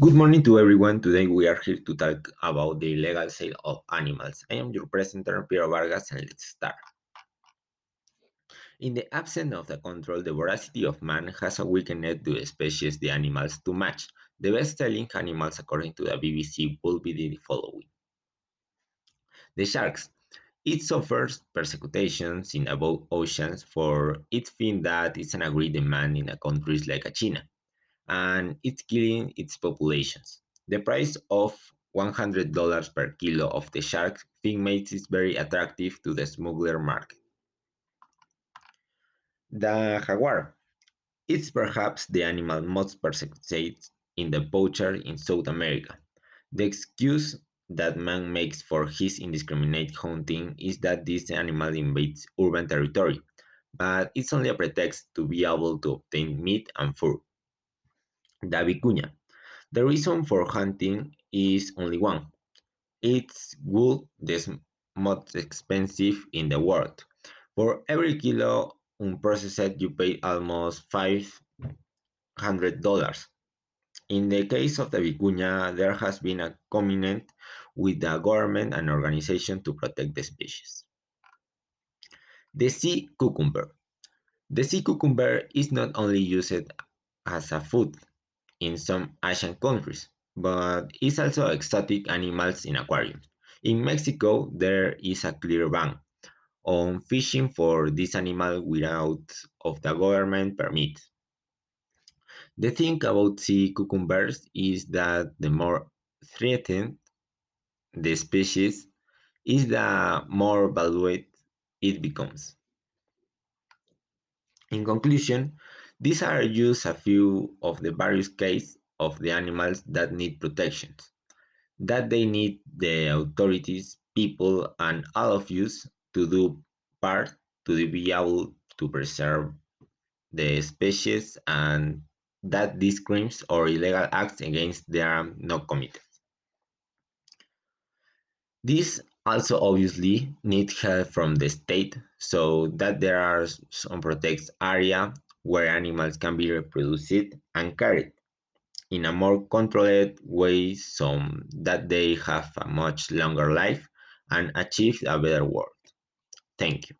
Good morning to everyone. Today we are here to talk about the illegal sale of animals. I am your presenter, Piero Vargas, and let's start. In the absence of the control, the voracity of man has awakened the species the animals to match. The best-selling animals, according to the BBC, will be the following. The sharks. It suffers persecutions in above oceans for its thinks that is an agreed demand in countries like China and it's killing its populations. The price of $100 per kilo of the shark fin makes it very attractive to the smuggler market. The jaguar. is perhaps the animal most persecuted in the poacher in South America. The excuse that man makes for his indiscriminate hunting is that this animal invades urban territory, but it's only a pretext to be able to obtain meat and fur. The. The reason for hunting is only one. It's wool the most expensive in the world. For every kilo unprocessed, you pay almost five hundred dollars. In the case of the vicuña, there has been a covenant with the government and organization to protect the species. The sea cucumber. The sea cucumber is not only used as a food in some Asian countries, but is also exotic animals in aquariums. In Mexico, there is a clear ban on fishing for this animal without of the government permit. The thing about sea cucumbers is that the more threatened the species is the more valued it becomes. In conclusion, these are just a few of the various cases of the animals that need protection, that they need the authorities, people, and all of us to do part to be able to preserve the species and that these crimes or illegal acts against them are not committed. These also obviously need help from the state so that there are some protected area where animals can be reproduced and carried in a more controlled way so that they have a much longer life and achieve a better world. Thank you.